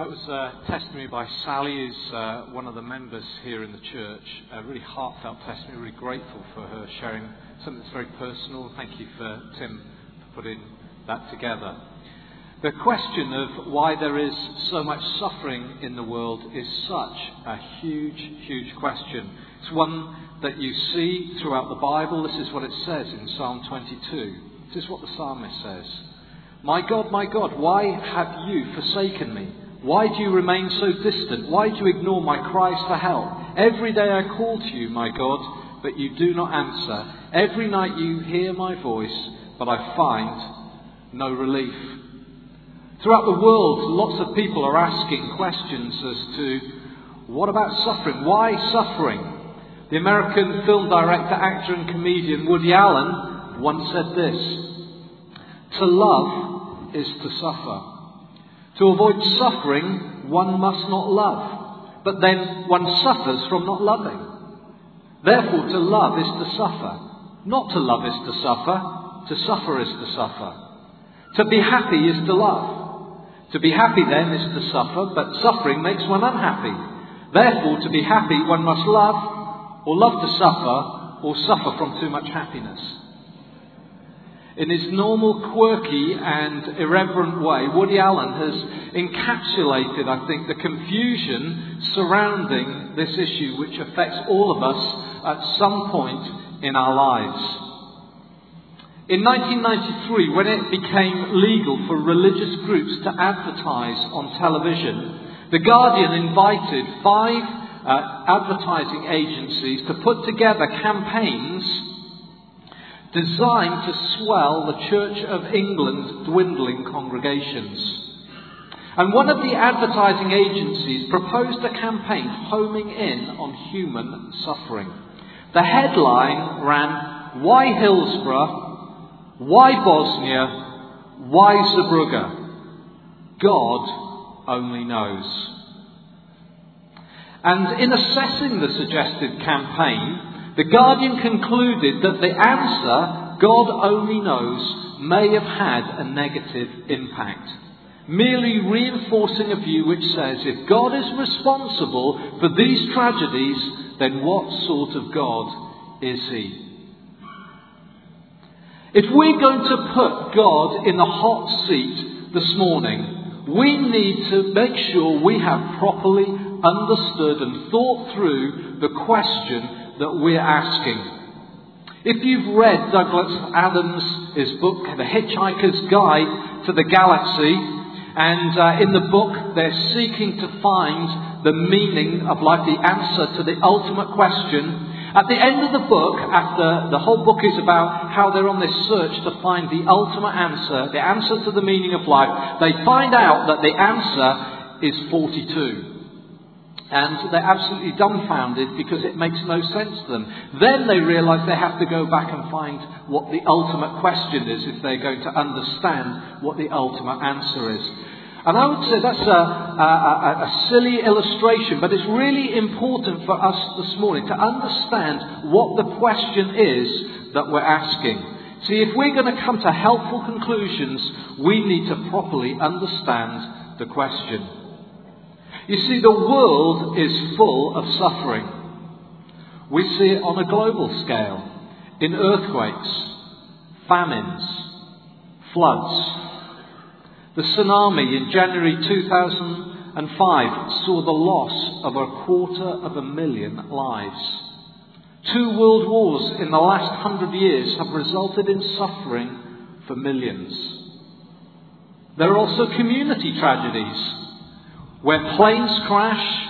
That was a testimony by Sally, who's uh, one of the members here in the church. A really heartfelt testimony, really grateful for her sharing something that's very personal. Thank you for Tim for putting that together. The question of why there is so much suffering in the world is such a huge, huge question. It's one that you see throughout the Bible. This is what it says in Psalm 22. This is what the psalmist says My God, my God, why have you forsaken me? Why do you remain so distant? Why do you ignore my cries for help? Every day I call to you, my God, but you do not answer. Every night you hear my voice, but I find no relief. Throughout the world, lots of people are asking questions as to what about suffering? Why suffering? The American film director, actor, and comedian Woody Allen once said this To love is to suffer. To avoid suffering, one must not love. But then one suffers from not loving. Therefore, to love is to suffer. Not to love is to suffer. To suffer is to suffer. To be happy is to love. To be happy then is to suffer, but suffering makes one unhappy. Therefore, to be happy, one must love, or love to suffer, or suffer from too much happiness. In his normal, quirky, and irreverent way, Woody Allen has encapsulated, I think, the confusion surrounding this issue which affects all of us at some point in our lives. In 1993, when it became legal for religious groups to advertise on television, The Guardian invited five uh, advertising agencies to put together campaigns designed to swell the Church of England's dwindling congregations. And one of the advertising agencies proposed a campaign homing in on human suffering. The headline ran, Why Hillsborough? Why Bosnia? Why Zeebrugge? God only knows. And in assessing the suggested campaign, the Guardian concluded that the answer, God only knows, may have had a negative impact. Merely reinforcing a view which says if God is responsible for these tragedies, then what sort of God is He? If we're going to put God in the hot seat this morning, we need to make sure we have properly understood and thought through the question that we're asking. If you've read Douglas Adams' his book, The Hitchhiker's Guide to the Galaxy, and uh, in the book they're seeking to find the meaning of life, the answer to the ultimate question. At the end of the book, after the whole book is about how they're on this search to find the ultimate answer, the answer to the meaning of life, they find out that the answer is 42. And they're absolutely dumbfounded because it makes no sense to them. Then they realize they have to go back and find what the ultimate question is if they're going to understand what the ultimate answer is. And I would say that's a, a, a, silly illustration, but it's really important for us this morning to understand what the question is that we're asking. See, if we're going to come to helpful conclusions, we need to properly understand the question. You see, the world is full of suffering. We see it on a global scale in earthquakes, famines, floods. The tsunami in January 2005 saw the loss of a quarter of a million lives. Two world wars in the last hundred years have resulted in suffering for millions. There are also community tragedies where planes crash,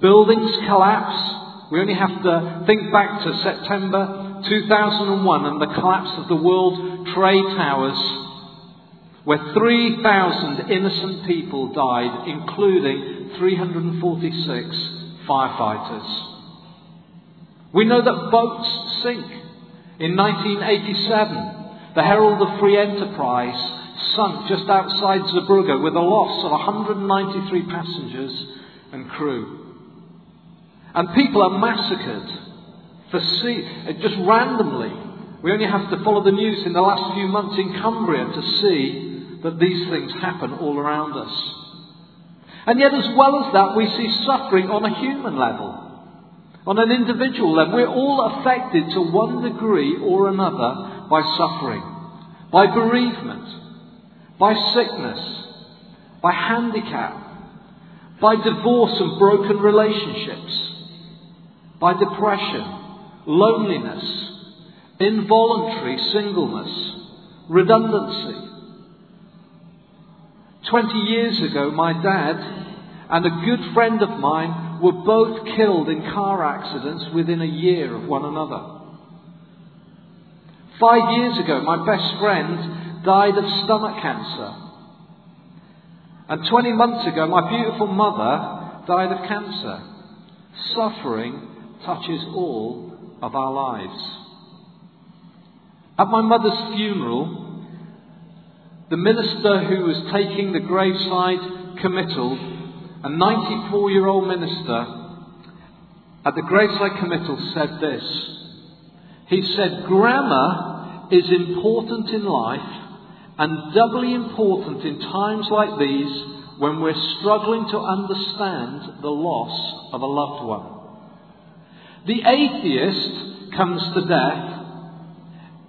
buildings collapse. We only have to think back to September 2001 and the collapse of the World Trade Towers, where 3,000 innocent people died, including 346 firefighters. We know that boats sink. In 1987, the Herald of Free Enterprise sunk just outside Zeebrugge with a loss of 193 passengers and crew. And people are massacred for see, uh, just randomly. We only have to follow the news in the last few months in Cumbria to see that these things happen all around us. And yet, as well as that, we see suffering on a human level, on an individual level. We're all affected to one degree or another by suffering, by bereavement, by sickness, by handicap, by divorce and broken relationships, by depression, loneliness, involuntary singleness, redundancy. Twenty years ago, my dad and a good friend of mine were both killed in car accidents within a year of one another. Five years ago, my best friend died of stomach cancer. And 20 months ago, my beautiful mother died of cancer. Suffering touches all of our lives. At my mother's funeral, the minister who was taking the graveside committal, a 94 year old minister, at the graveside committal said this. He said, Grammar is important in life and doubly important in times like these when we're struggling to understand the loss of a loved one. The atheist comes to death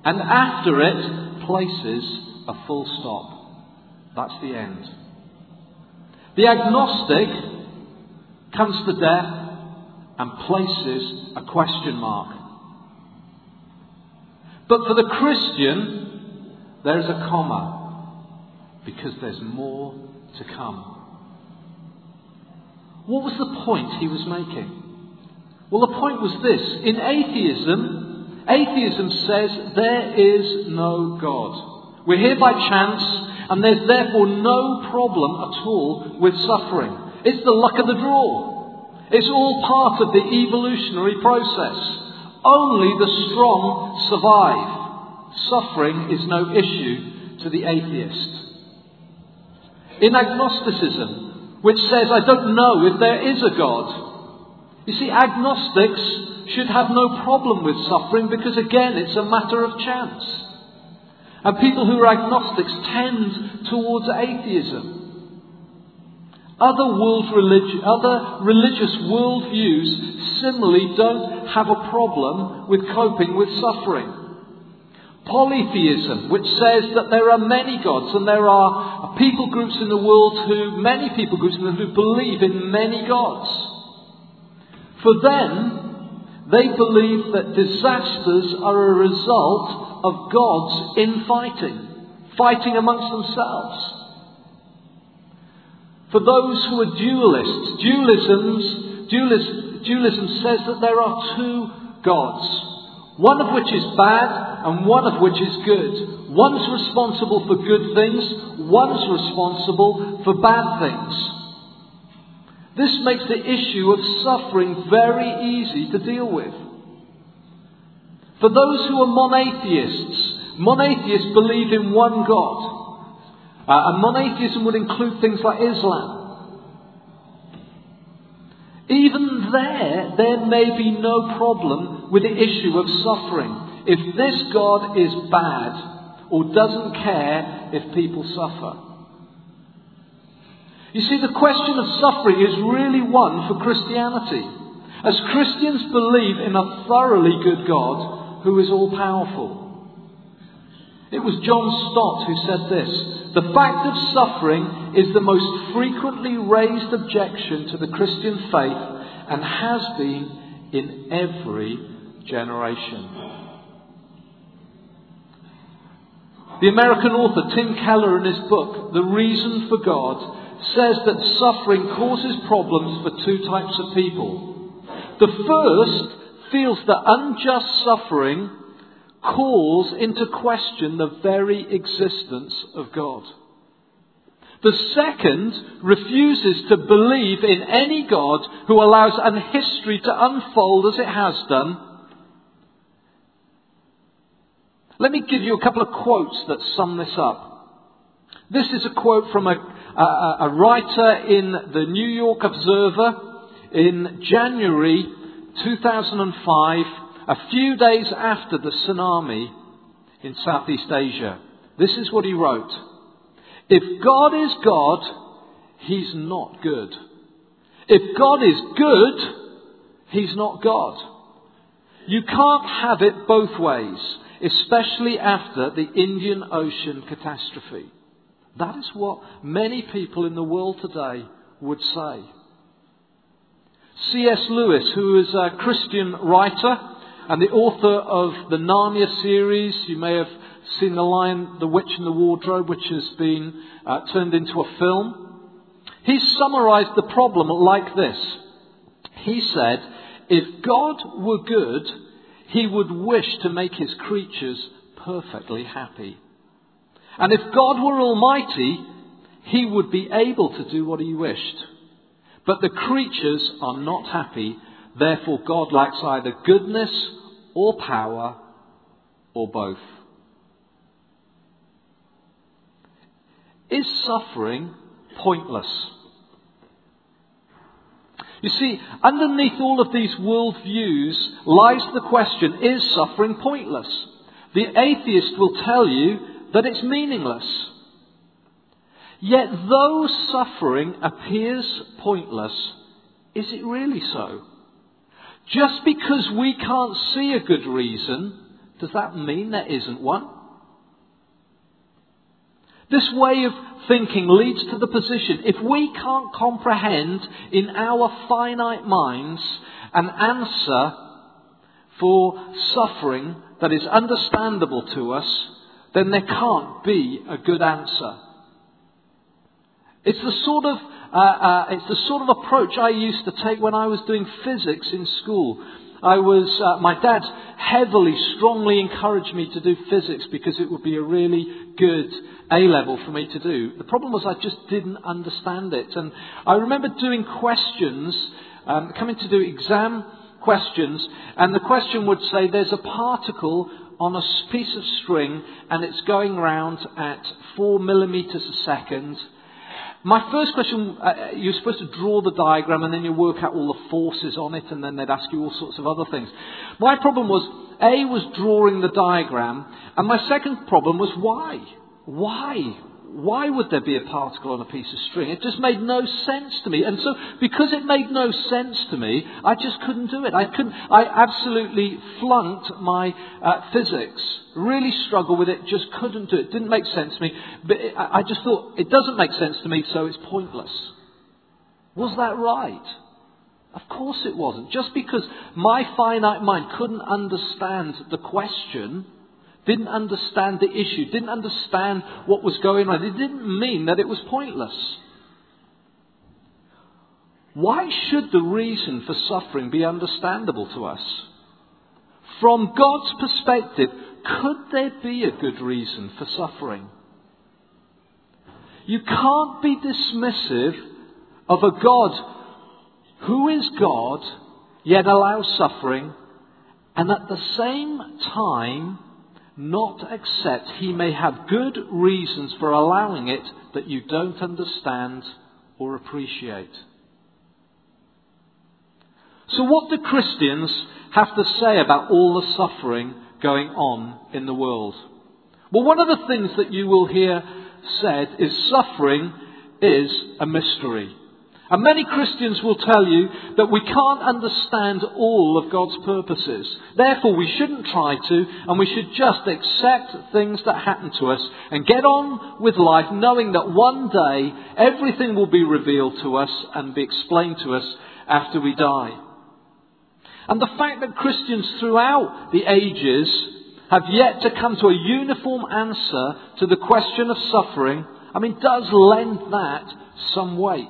and after it places a full stop. That's the end. The agnostic comes to death and places a question mark. But for the Christian, there's a comma because there's more to come. What was the point he was making? Well, the point was this. In atheism, atheism says there is no God. We're here by chance, and there's therefore no problem at all with suffering. It's the luck of the draw. It's all part of the evolutionary process. Only the strong survive. Suffering is no issue to the atheist. In agnosticism, which says, I don't know if there is a God, you see, agnostics should have no problem with suffering because, again, it's a matter of chance. And people who are agnostics tend towards atheism. Other, world religi- other religious worldviews similarly don't have a problem with coping with suffering. Polytheism, which says that there are many gods and there are people groups in the world who, many people groups in the world who believe in many gods. For them, they believe that disasters are a result of God's infighting, fighting amongst themselves. For those who are dualists, dualisms, dualism, dualism says that there are two gods. One of which is bad and one of which is good. One's responsible for good things, one's responsible for bad things. This makes the issue of suffering very easy to deal with. For those who are monotheists, monotheists believe in one God. Uh, and monotheism would include things like Islam. Even there, there may be no problem with the issue of suffering. If this God is bad or doesn't care if people suffer. You see, the question of suffering is really one for Christianity. As Christians believe in a thoroughly good God who is all powerful. It was John Stott who said this The fact of suffering is the most frequently raised objection to the Christian faith and has been in every generation. The American author Tim Keller, in his book, The Reason for God, says that suffering causes problems for two types of people. The first feels that unjust suffering calls into question the very existence of God. The second refuses to believe in any God who allows an history to unfold as it has done. Let me give you a couple of quotes that sum this up. This is a quote from a a, a writer in the New York Observer in January 2005, a few days after the tsunami in Southeast Asia. This is what he wrote. If God is God, He's not good. If God is good, He's not God. You can't have it both ways, especially after the Indian Ocean catastrophe. That is what many people in the world today would say. C.S. Lewis, who is a Christian writer and the author of the Narnia series, you may have seen The Lion, the Witch and the Wardrobe, which has been uh, turned into a film. He summarized the problem like this. He said, if God were good, he would wish to make his creatures perfectly happy. And if God were almighty, he would be able to do what he wished. But the creatures are not happy, therefore God lacks either goodness or power or both. Is suffering pointless? You see, underneath all of these worldviews lies the question, is suffering pointless? The atheist will tell you that it's meaningless. Yet though suffering appears pointless, is it really so? Just because we can't see a good reason, does that mean there isn't one? This way of thinking leads to the position if we can't comprehend in our finite minds an answer for suffering that is understandable to us, then there can't be a good answer. It's the sort of uh, uh, it's the sort of approach I used to take when I was doing physics in school. I was, uh, my dad heavily, strongly encouraged me to do physics because it would be a really good A level for me to do. The problem was I just didn't understand it. And I remember doing questions, um, coming to do exam questions, and the question would say there's a particle on a piece of string and it's going round at four millimeters a second my first question, uh, you're supposed to draw the diagram and then you work out all the forces on it and then they'd ask you all sorts of other things. My problem was, A was drawing the diagram and my second problem was why? Why? Why would there be a particle on a piece of string? It just made no sense to me. And so, because it made no sense to me, I just couldn't do it. I couldn't, I absolutely flunked my uh, physics. Really struggled with it, just couldn't do it. Didn't make sense to me. But it, I just thought, it doesn't make sense to me, so it's pointless. Was that right? Of course it wasn't. Just because my finite mind couldn't understand the question, didn't understand the issue, didn't understand what was going on. It didn't mean that it was pointless. Why should the reason for suffering be understandable to us? From God's perspective, could there be a good reason for suffering? You can't be dismissive of a God who is God, yet allows suffering, and at the same time not accept he may have good reasons for allowing it that you don't understand or appreciate. So, what do Christians have to say about all the suffering going on in the world? Well, one of the things that you will hear said is suffering is a mystery. And many Christians will tell you that we can't understand all of God's purposes. Therefore, we shouldn't try to, and we should just accept things that happen to us and get on with life knowing that one day everything will be revealed to us and be explained to us after we die. And the fact that Christians throughout the ages have yet to come to a uniform answer to the question of suffering, I mean, does lend that some weight.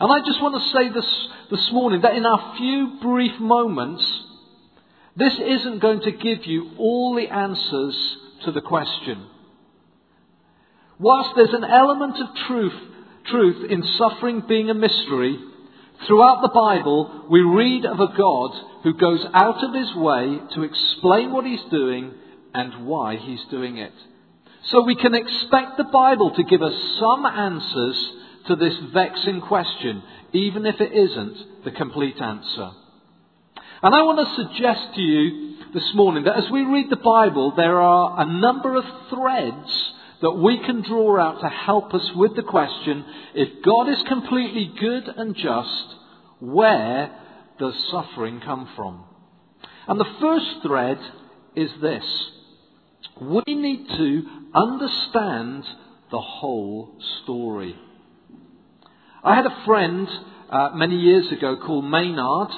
And I just want to say this this morning that in our few brief moments, this isn't going to give you all the answers to the question. Whilst there's an element of truth, truth in suffering being a mystery, throughout the Bible we read of a God who goes out of his way to explain what he's doing and why he's doing it. So we can expect the Bible to give us some answers to this vexing question, even if it isn't the complete answer. And I want to suggest to you this morning that as we read the Bible, there are a number of threads that we can draw out to help us with the question if God is completely good and just, where does suffering come from? And the first thread is this we need to understand the whole story. I had a friend uh, many years ago called Maynard,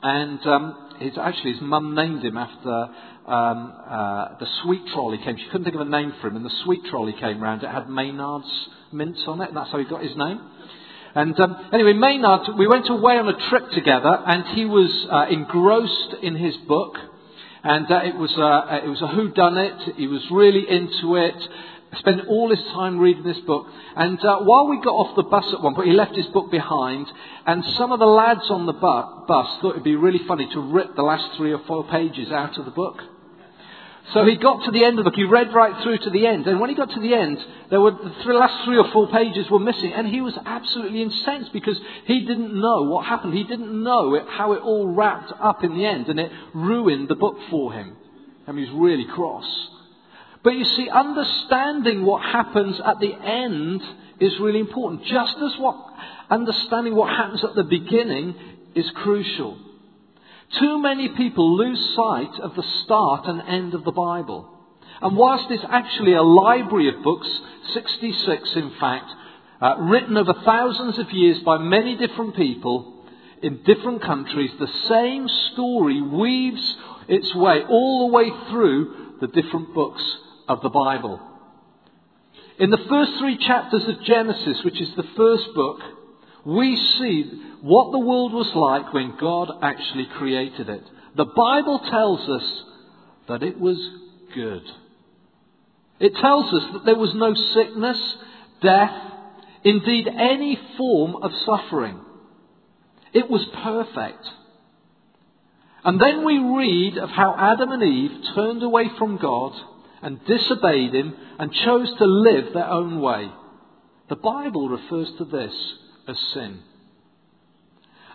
and um, his, actually his mum named him after um, uh, the sweet trolley came. She couldn't think of a name for him, and the sweet trolley came round. It had Maynard's mints on it, and that's how he got his name. And um, anyway, Maynard, we went away on a trip together, and he was uh, engrossed in his book, and uh, it was a, it was a who done it. He was really into it. Spent all his time reading this book. And uh, while we got off the bus at one point, he left his book behind. And some of the lads on the bu- bus thought it'd be really funny to rip the last three or four pages out of the book. So he got to the end of the book. He read right through to the end. And when he got to the end, there were the last three or four pages were missing. And he was absolutely incensed because he didn't know what happened. He didn't know it, how it all wrapped up in the end. And it ruined the book for him. And he was really cross. But you see, understanding what happens at the end is really important. Just as what understanding what happens at the beginning is crucial. Too many people lose sight of the start and end of the Bible. And whilst it's actually a library of books, 66 in fact, uh, written over thousands of years by many different people in different countries, the same story weaves its way all the way through the different books of the Bible. In the first three chapters of Genesis, which is the first book, we see what the world was like when God actually created it. The Bible tells us that it was good. It tells us that there was no sickness, death, indeed any form of suffering. It was perfect. And then we read of how Adam and Eve turned away from God and disobeyed him and chose to live their own way. The Bible refers to this as sin.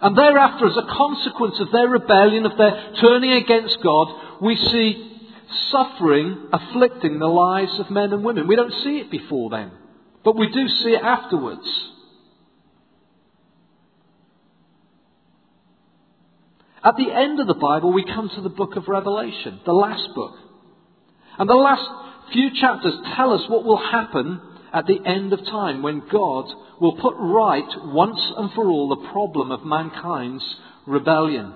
And thereafter, as a consequence of their rebellion, of their turning against God, we see suffering afflicting the lives of men and women. We don't see it before then, but we do see it afterwards. At the end of the Bible, we come to the book of Revelation, the last book. And the last few chapters tell us what will happen at the end of time when God will put right once and for all the problem of mankind's rebellion.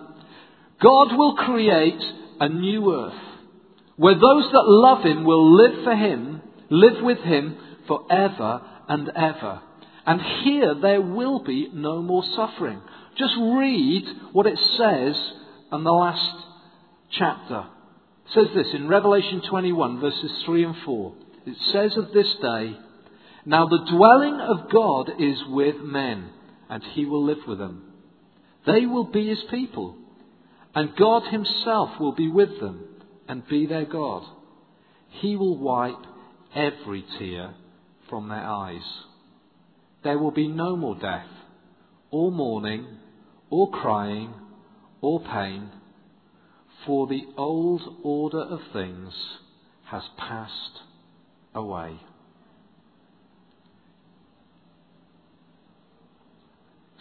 God will create a new earth where those that love Him will live for Him, live with Him forever and ever. And here there will be no more suffering. Just read what it says in the last chapter. Says this in Revelation 21, verses 3 and 4. It says of this day, Now the dwelling of God is with men, and he will live with them. They will be his people, and God himself will be with them and be their God. He will wipe every tear from their eyes. There will be no more death, or mourning, or crying, or pain for the old order of things has passed away.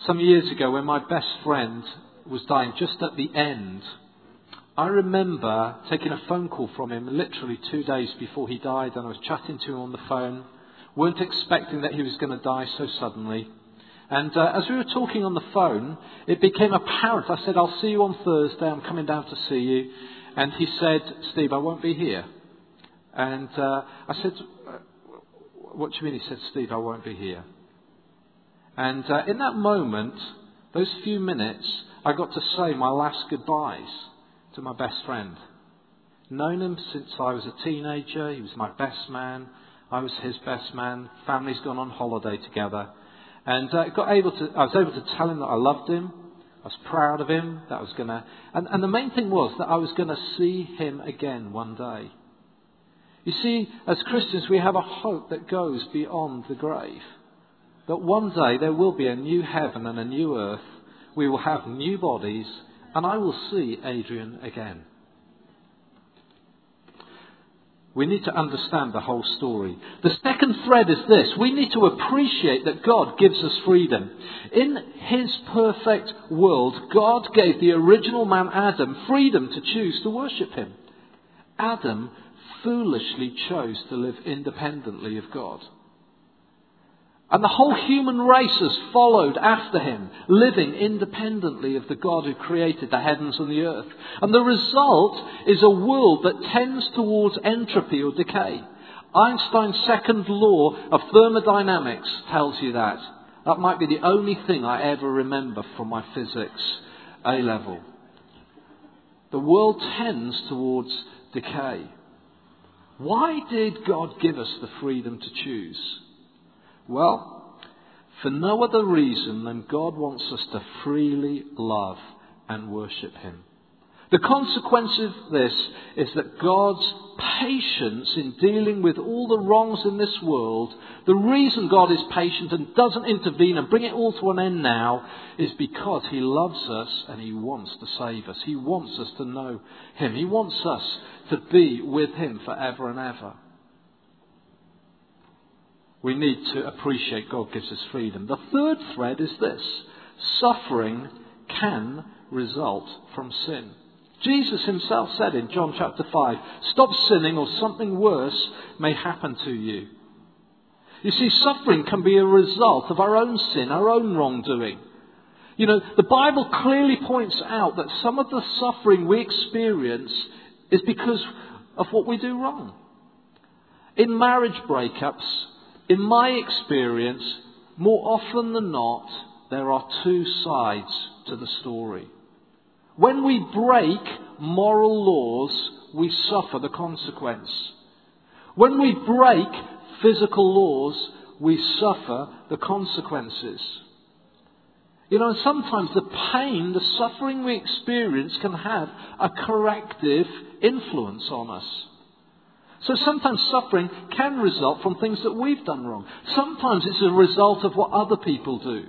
Some years ago, when my best friend was dying, just at the end, I remember taking a phone call from him literally two days before he died, and I was chatting to him on the phone. weren't expecting that he was going to die so suddenly. And uh, as we were talking on the phone, it became apparent. I said, I'll see you on Thursday. I'm coming down to see you. And he said, Steve, I won't be here. And uh, I said, What do you mean? He said, Steve, I won't be here. And uh, in that moment, those few minutes, I got to say my last goodbyes to my best friend. Known him since I was a teenager. He was my best man. I was his best man. Family's gone on holiday together. And got able to, I was able to tell him that I loved him. I was proud of him. That was to, and, and the main thing was that I was going to see him again one day. You see, as Christians, we have a hope that goes beyond the grave. That one day there will be a new heaven and a new earth. We will have new bodies, and I will see Adrian again. We need to understand the whole story. The second thread is this. We need to appreciate that God gives us freedom. In His perfect world, God gave the original man Adam freedom to choose to worship Him. Adam foolishly chose to live independently of God. And the whole human race has followed after him, living independently of the God who created the heavens and the earth. And the result is a world that tends towards entropy or decay. Einstein's second law of thermodynamics tells you that. That might be the only thing I ever remember from my physics A level. The world tends towards decay. Why did God give us the freedom to choose? Well, for no other reason than God wants us to freely love and worship Him. The consequence of this is that God's patience in dealing with all the wrongs in this world, the reason God is patient and doesn't intervene and bring it all to an end now, is because He loves us and He wants to save us. He wants us to know Him. He wants us to be with Him forever and ever. We need to appreciate God gives us freedom. The third thread is this suffering can result from sin. Jesus himself said in John chapter 5, Stop sinning or something worse may happen to you. You see, suffering can be a result of our own sin, our own wrongdoing. You know, the Bible clearly points out that some of the suffering we experience is because of what we do wrong. In marriage breakups, in my experience, more often than not, there are two sides to the story. When we break moral laws, we suffer the consequence. When we break physical laws, we suffer the consequences. You know, sometimes the pain, the suffering we experience can have a corrective influence on us. So sometimes suffering can result from things that we've done wrong. Sometimes it's a result of what other people do.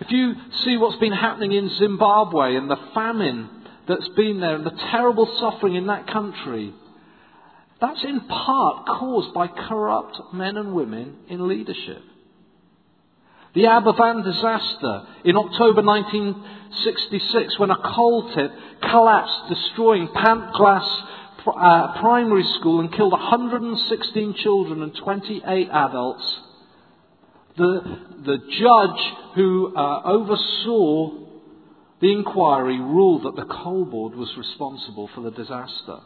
If you see what's been happening in Zimbabwe and the famine that's been there and the terrible suffering in that country, that's in part caused by corrupt men and women in leadership. The Aberfan disaster in October 1966 when a coal tip collapsed, destroying Uh, primary school and killed 116 children and 28 adults. The, the judge who uh, oversaw the inquiry ruled that the coal board was responsible for the disaster.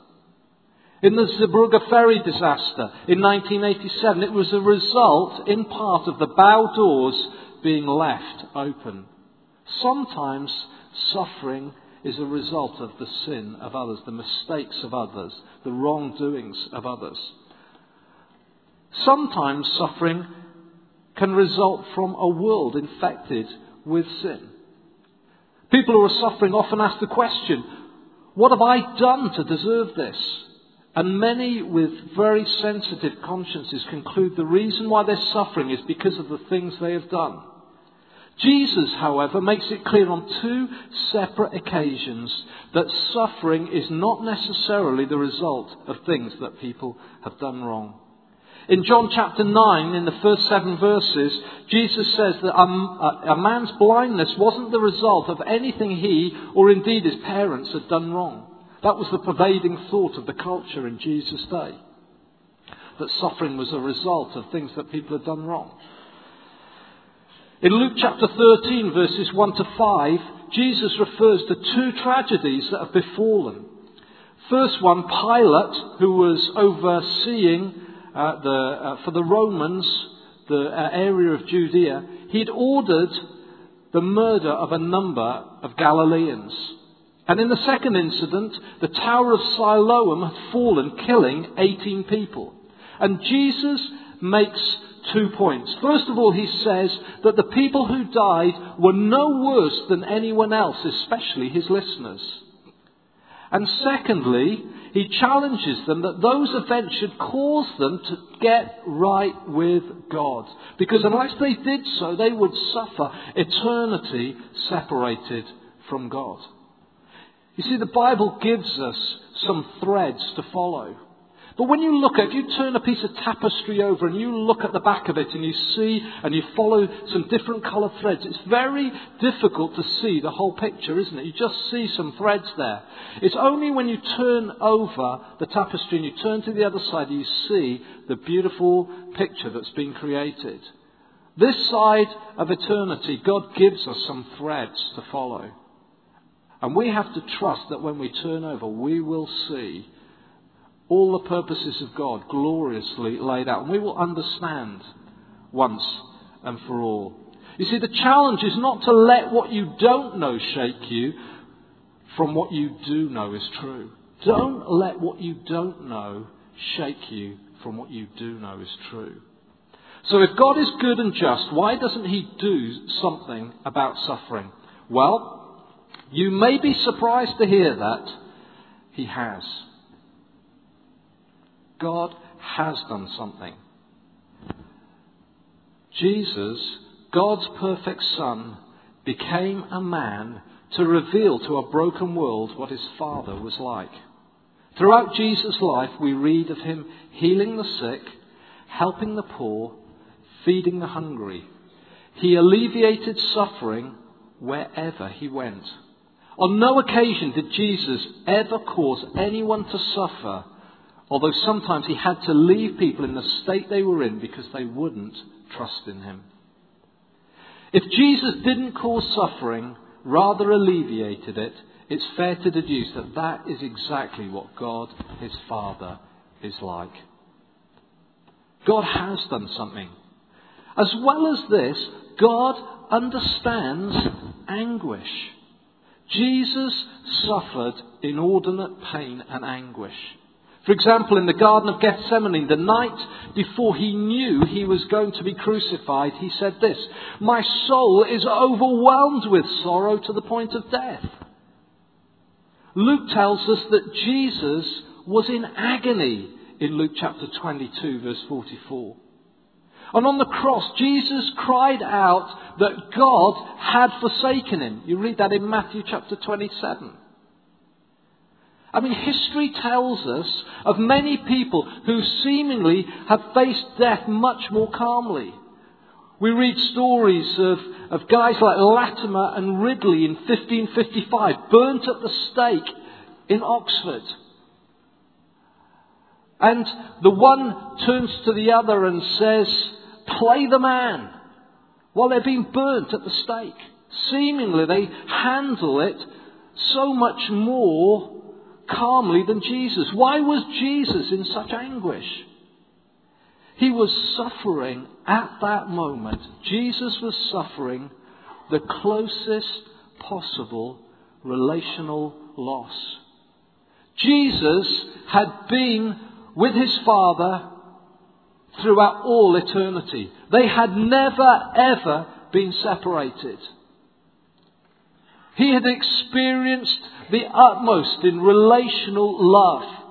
In the Zeebrugge ferry disaster in 1987, it was a result, in part, of the bow doors being left open. Sometimes suffering is a result of the sin of others, the mistakes of others, the wrongdoings of others. Sometimes suffering can result from a world infected with sin. People who are suffering often ask the question, What have I done to deserve this? And many with very sensitive consciences conclude the reason why they're suffering is because of the things they have done. Jesus, however, makes it clear on two separate occasions that suffering is not necessarily the result of things that people have done wrong. In John chapter 9, in the first seven verses, Jesus says that a, a, man's blindness wasn't the result of anything he or indeed his parents had done wrong. That was the pervading thought of the culture in Jesus' day. That suffering was a result of things that people had done wrong. In Luke chapter 13, verses 1 to 5, Jesus refers to two tragedies that have befallen. First one, Pilate, who was overseeing uh, the, uh, for the Romans the uh, area of Judea, he'd ordered the murder of a number of Galileans. And in the second incident, the Tower of Siloam had fallen, killing 18 people. And Jesus makes two points. First of all, he says that the people who died were no worse than anyone else, especially his listeners. And secondly, he challenges them that those events should cause them to get right with God. Because unless they did so, they would suffer eternity separated from God. You see, the Bible gives us some threads to follow. But when you look at, if you turn a piece of tapestry over and you look at the back of it and you see and you follow some different coloured threads, it's very difficult to see the whole picture, isn't it? You just see some threads there. It's only when you turn over the tapestry and you turn to the other side that you see the beautiful picture that's been created. This side of eternity, God gives us some threads to follow. And we have to trust that when we turn over, we will see all the purposes of God gloriously laid out. And we will understand once and for all. You see, the challenge is not to let what you don't know shake you from what you do know is true. Don't let what you don't know shake you from what you do know is true. So if God is good and just, why doesn't He do something about suffering? Well, you may be surprised to hear that He has. God has done something. Jesus, God's perfect Son, became a man to reveal to a broken world what his Father was like. Throughout Jesus' life, we read of him healing the sick, helping the poor, feeding the hungry. He alleviated suffering wherever he went. On no occasion did Jesus ever cause anyone to suffer Although sometimes he had to leave people in the state they were in because they wouldn't trust in him. If Jesus didn't cause suffering, rather alleviated it, it's fair to deduce that that is exactly what God, his Father, is like. God has done something. As well as this, God understands anguish. Jesus suffered inordinate pain and anguish. For example, in the Garden of Gethsemane, the night before he knew he was going to be crucified, he said this My soul is overwhelmed with sorrow to the point of death. Luke tells us that Jesus was in agony in Luke chapter 22, verse 44. And on the cross, Jesus cried out that God had forsaken him. You read that in Matthew chapter 27. I mean, history tells us of many people who seemingly have faced death much more calmly. We read stories of, of guys like Latimer and Ridley in 1555, burnt at the stake in Oxford. And the one turns to the other and says, Play the man, while they're being burnt at the stake. Seemingly, they handle it so much more calmly than Jesus. Why was Jesus in such anguish? He was suffering at that moment. Jesus was suffering the closest possible relational loss. Jesus had been with his Father throughout all eternity. They had never ever been separated. He had experienced the utmost in relational love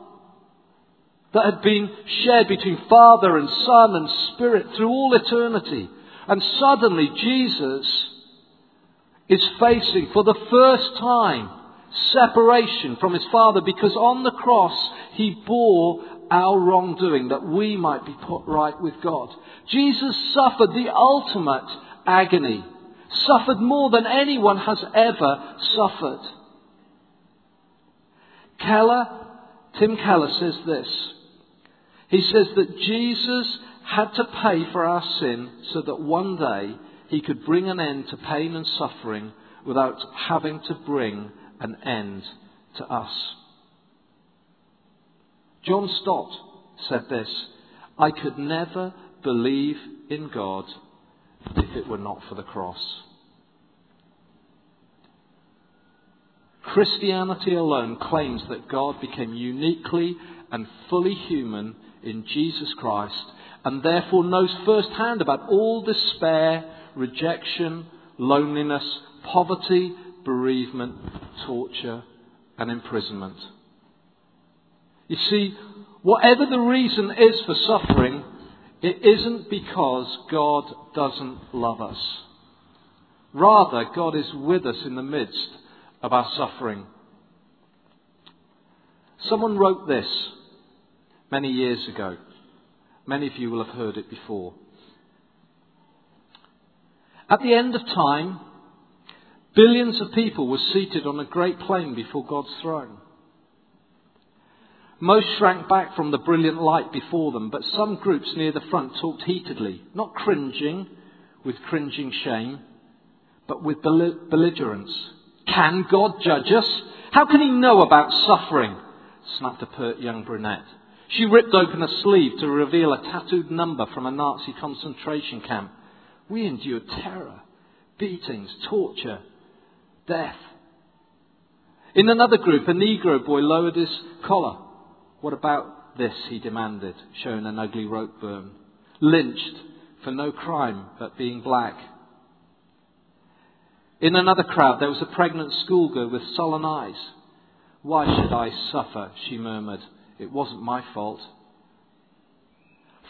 that had been shared between Father and Son and Spirit through all eternity. And suddenly Jesus is facing for the first time separation from his Father because on the cross he bore our wrongdoing that we might be put right with God. Jesus suffered the ultimate agony suffered more than anyone has ever suffered. Keller, Tim Keller says this. He says that Jesus had to pay for our sin so that one day he could bring an end to pain and suffering without having to bring an end to us. John Stott said this I could never believe in God if it were not for the cross. Christianity alone claims that God became uniquely and fully human in Jesus Christ and therefore knows firsthand about all despair, rejection, loneliness, poverty, bereavement, torture, and imprisonment. You see, whatever the reason is for suffering, it isn't because God doesn't love us. Rather, God is with us in the midst of our suffering. Someone wrote this many years ago. Many of you will have heard it before. At the end of time, billions of people were seated on a great plain before God's throne. Most shrank back from the brilliant light before them, but some groups near the front talked heatedly, not cringing with cringing shame, but with belligerence. Can God judge us? How can he know about suffering? snapped a pert young brunette. She ripped open a sleeve to reveal a tattooed number from a Nazi concentration camp. We endured terror, beatings, torture, death. In another group, a Negro boy lowered his collar what about this? he demanded, showing an ugly rope burn. Lynched for no crime but being black. In another crowd, there was a pregnant schoolgirl with sullen eyes. Why should I suffer? she murmured. It wasn't my fault.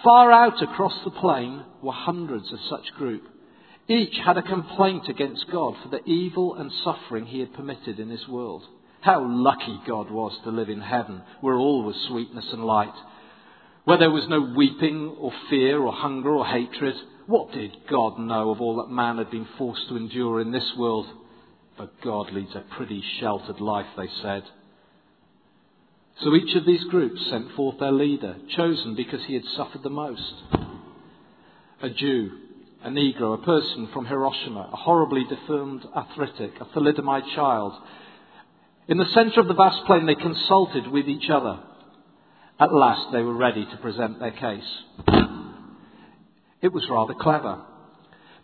Far out across the plain were hundreds of such groups. Each had a complaint against God for the evil and suffering he had permitted in this world. How lucky God was to live in heaven, where all was sweetness and light. Where there was no weeping or fear or hunger or hatred. What did God know of all that man had been forced to endure in this world? But God leads a pretty sheltered life, they said. So each of these groups sent forth their leader, chosen because he had suffered the most. A Jew, a Negro, a person from Hiroshima, a horribly deformed arthritic, a thalidomide child, in the centre of the vast plain, they consulted with each other. At last, they were ready to present their case. It was rather clever.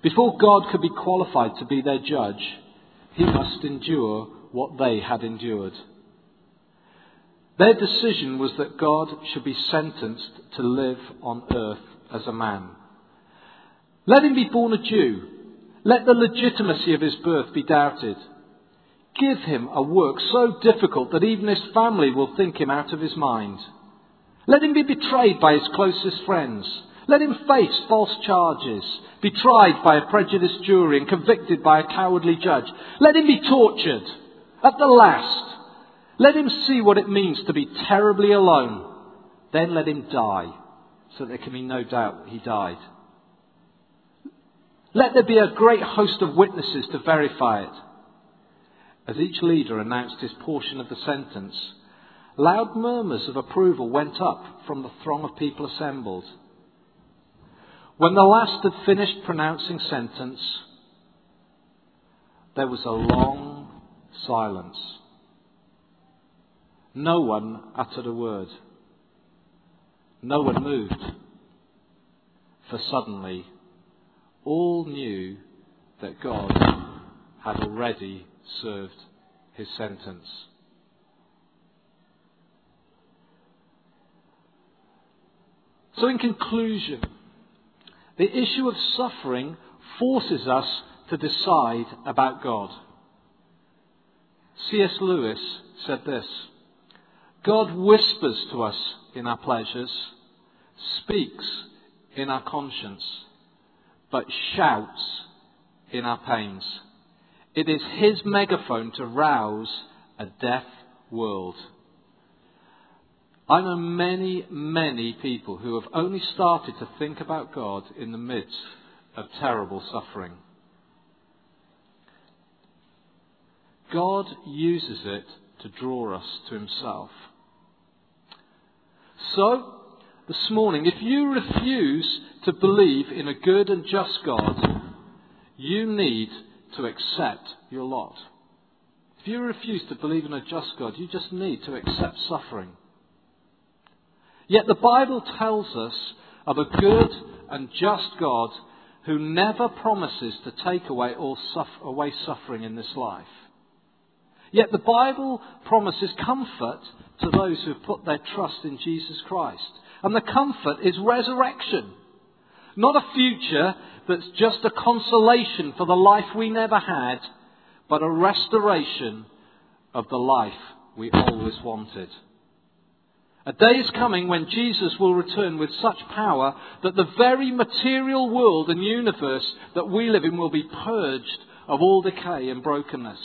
Before God could be qualified to be their judge, he must endure what they had endured. Their decision was that God should be sentenced to live on earth as a man. Let him be born a Jew. Let the legitimacy of his birth be doubted give him a work so difficult that even his family will think him out of his mind. Let him be betrayed by his closest friends. Let him face false charges, be tried by a prejudiced jury and convicted by a cowardly judge. Let him be tortured. At the last, let him see what it means to be terribly alone. Then let him die, so there can be no doubt he died. Let there be a great host of witnesses to verify it. As each leader announced his portion of the sentence, loud murmurs of approval went up from the throng of people assembled. When the last had finished pronouncing sentence, there was a long silence. No one uttered a word. No one moved. For suddenly, all knew that God had already served his sentence. So, in conclusion, the issue of suffering forces us to decide about God. C.S. Lewis said this God whispers to us in our pleasures, speaks in our conscience, but shouts in our pains. It is his megaphone to rouse a deaf world. I know many, many people who have only started to think about God in the midst of terrible suffering. God uses it to draw us to himself. So, this morning, if you refuse to believe in a good and just God, you need to accept your lot. If you refuse to believe in a just God, you just need to accept suffering. Yet the Bible tells us of a good and just God who never promises to take away or suffer, away suffering in this life. Yet the Bible promises comfort to those who have put their trust in Jesus Christ. And the comfort is resurrection. Not a future that's just a consolation for the life we never had, but a restoration of the life we always wanted. A day is coming when Jesus will return with such power that the very material world and universe that we live in will be purged of all decay and brokenness.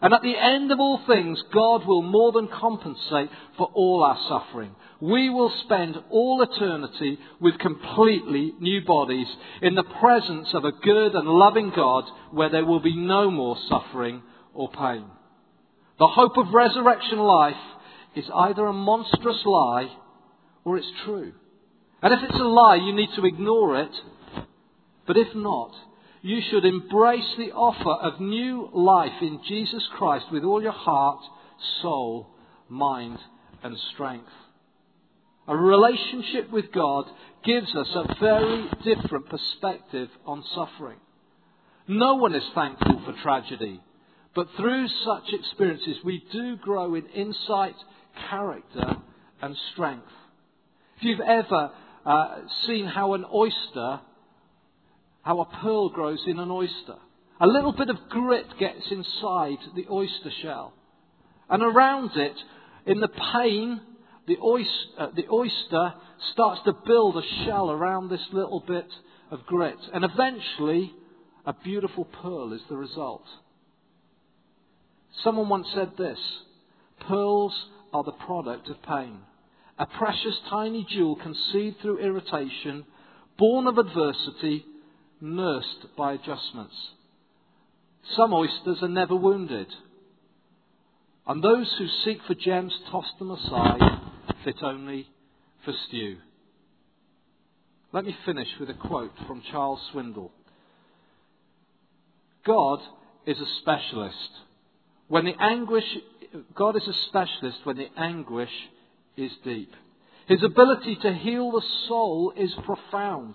And at the end of all things, God will more than compensate for all our suffering. We will spend all eternity with completely new bodies in the presence of a good and loving God where there will be no more suffering or pain. The hope of resurrection life is either a monstrous lie or it's true. And if it's a lie, you need to ignore it. But if not, you should embrace the offer of new life in Jesus Christ with all your heart, soul, mind, and strength. A relationship with God gives us a very different perspective on suffering. No one is thankful for tragedy, but through such experiences we do grow in insight, character, and strength. If you've ever uh, seen how an oyster how a pearl grows in an oyster. A little bit of grit gets inside the oyster shell. And around it, in the pain, the oyster, uh, the oyster starts to build a shell around this little bit of grit. And eventually, a beautiful pearl is the result. Someone once said this Pearls are the product of pain. A precious tiny jewel conceived through irritation, born of adversity, nursed by adjustments. Some oysters are never wounded, and those who seek for gems toss them aside, fit only for stew. Let me finish with a quote from Charles Swindoll. God is a specialist. When the anguish, God is a specialist when the anguish is deep. His ability to heal the soul is profound.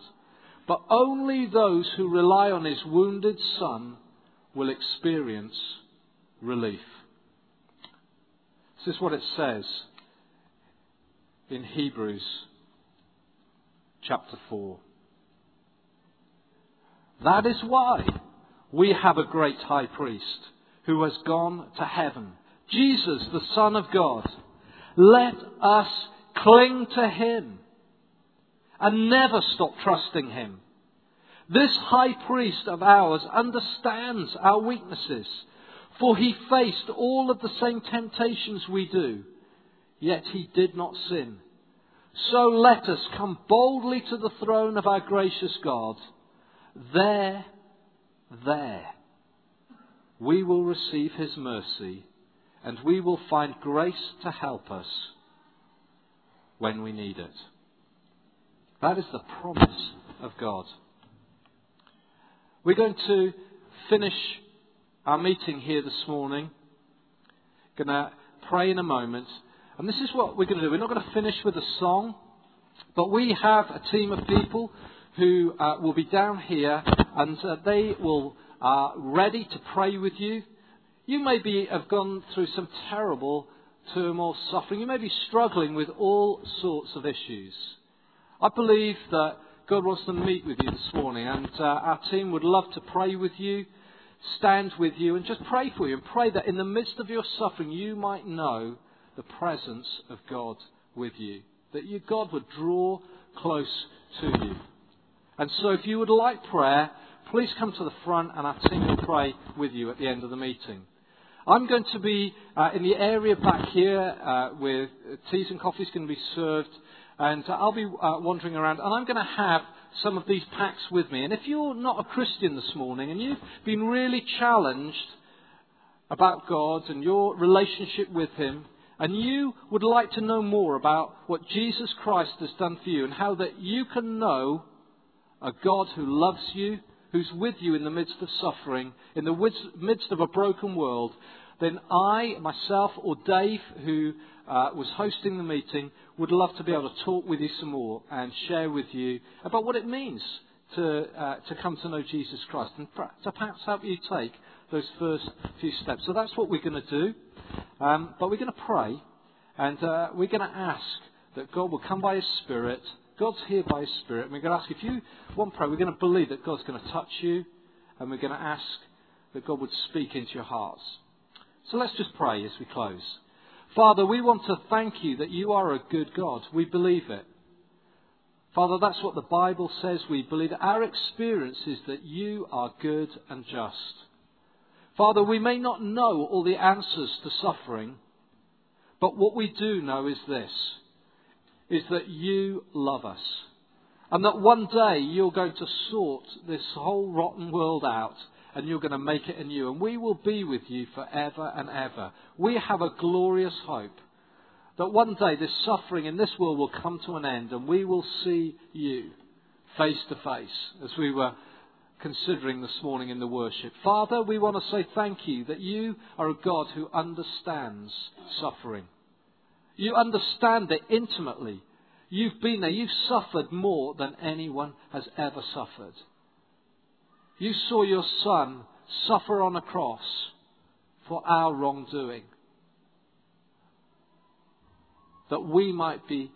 But only those who rely on his wounded son will experience relief. This is what it says in Hebrews chapter 4. That is why we have a great high priest who has gone to heaven, Jesus, the Son of God. Let us cling to him and never stop trusting Him. This high priest of ours understands our weaknesses, for he faced all of the same temptations we do, yet he did not sin. So let us come boldly to the throne of our gracious God. There, there, we will receive his mercy, and we will find grace to help us when we need it. That is the promise of God. We're going to finish our meeting here this morning. Going to pray in a moment. And this is what we're going to do. We're not going to finish with a song, but we have a team of people who uh, will be down here and uh, they will uh, ready to pray with you. You may be, have gone through some terrible turmoil, suffering. You may be struggling with all sorts of issues. I believe that God wants to meet with you this morning, and uh, our team would love to pray with you, stand with you, and just pray for you, and pray that in the midst of your suffering, you might know the presence of God with you. That you, God would draw close to you. And so, if you would like prayer, please come to the front, and our team will pray with you at the end of the meeting. I'm going to be uh, in the area back here uh, teas and coffees going to be served and I'll be uh, wandering around, and I'm going to have some of these packs with me. And if you're not a Christian this morning and you've been really challenged about God and your relationship with Him, and you would like to know more about what Jesus Christ has done for you and how that you can know a God who loves you, who's with you in the midst of suffering, in the midst of a broken world, then I, myself, or Dave, who uh, was hosting the meeting, would love to be able to talk with you some more and share with you about what it means to, uh, to come to know Jesus Christ. And to perhaps help you take those first few steps. So that's what we're going to do. Um, but we're going to pray and uh, we're going to ask that God will come by His Spirit. God's here by His Spirit. And we're going to ask if you want prayer, we're going to believe that God's going to touch you and we're going to ask that God would speak into your hearts. So let's just pray as we close. Father, we want to thank you that you are a good God. We believe it. Father, that's what the Bible says we believe. Our experience is that you are good and just. Father, we may not know all the answers to suffering, but what we do know is this, is that you love us. And that one day you're going to sort this whole rotten world out and you're going to make it anew. And we will be with you forever and ever. We have a glorious hope that one day this suffering in this world will come to an end and we will see you face to face as we were considering this morning in the worship. Father, we want to say thank you that you are a God who understands suffering. You understand it intimately. You've been there. You've suffered more than anyone has ever suffered. You saw your son suffer on a cross for our wrongdoing. That we might be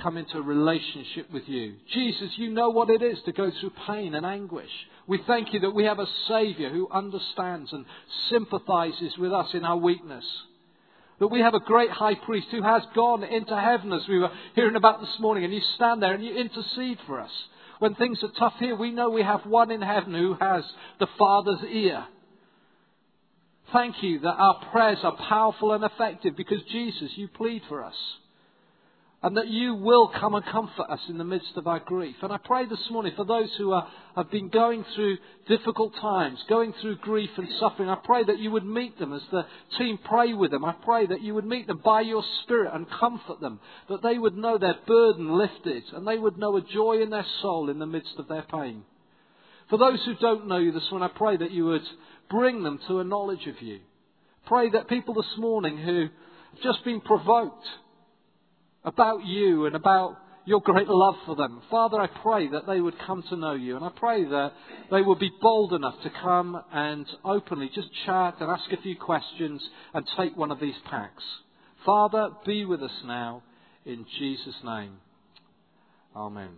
come into a relationship with you. Jesus, you know what it is to go through pain and anguish. We thank you that we have a Saviour who understands and sympathizes with us in our weakness. That we have a great high priest who has gone into heaven, as we were hearing about this morning, and you stand there and you intercede for us. When things are tough here, we know we have one in heaven who has the Father's ear. Thank you that our prayers are powerful and effective because Jesus, you plead for us and that you will come and comfort us in the midst of our grief. And I pray this morning for those who are, have been going through difficult times, going through grief and suffering. I pray that you would meet them as the team pray with them. I pray that you would meet them by your Spirit and comfort them, that they would know their burden lifted and they would know a joy in their soul in the midst of their pain. For those who don't know you this morning, I pray that you would bring them to a knowledge of you. Pray that people this morning who have just been provoked about you and about your great love for them. Father, I pray that they would come to know you, and I pray that they would be bold enough to come and openly just chat and ask a few questions and take one of these packs. Father, be with us now in Jesus' name. Amen.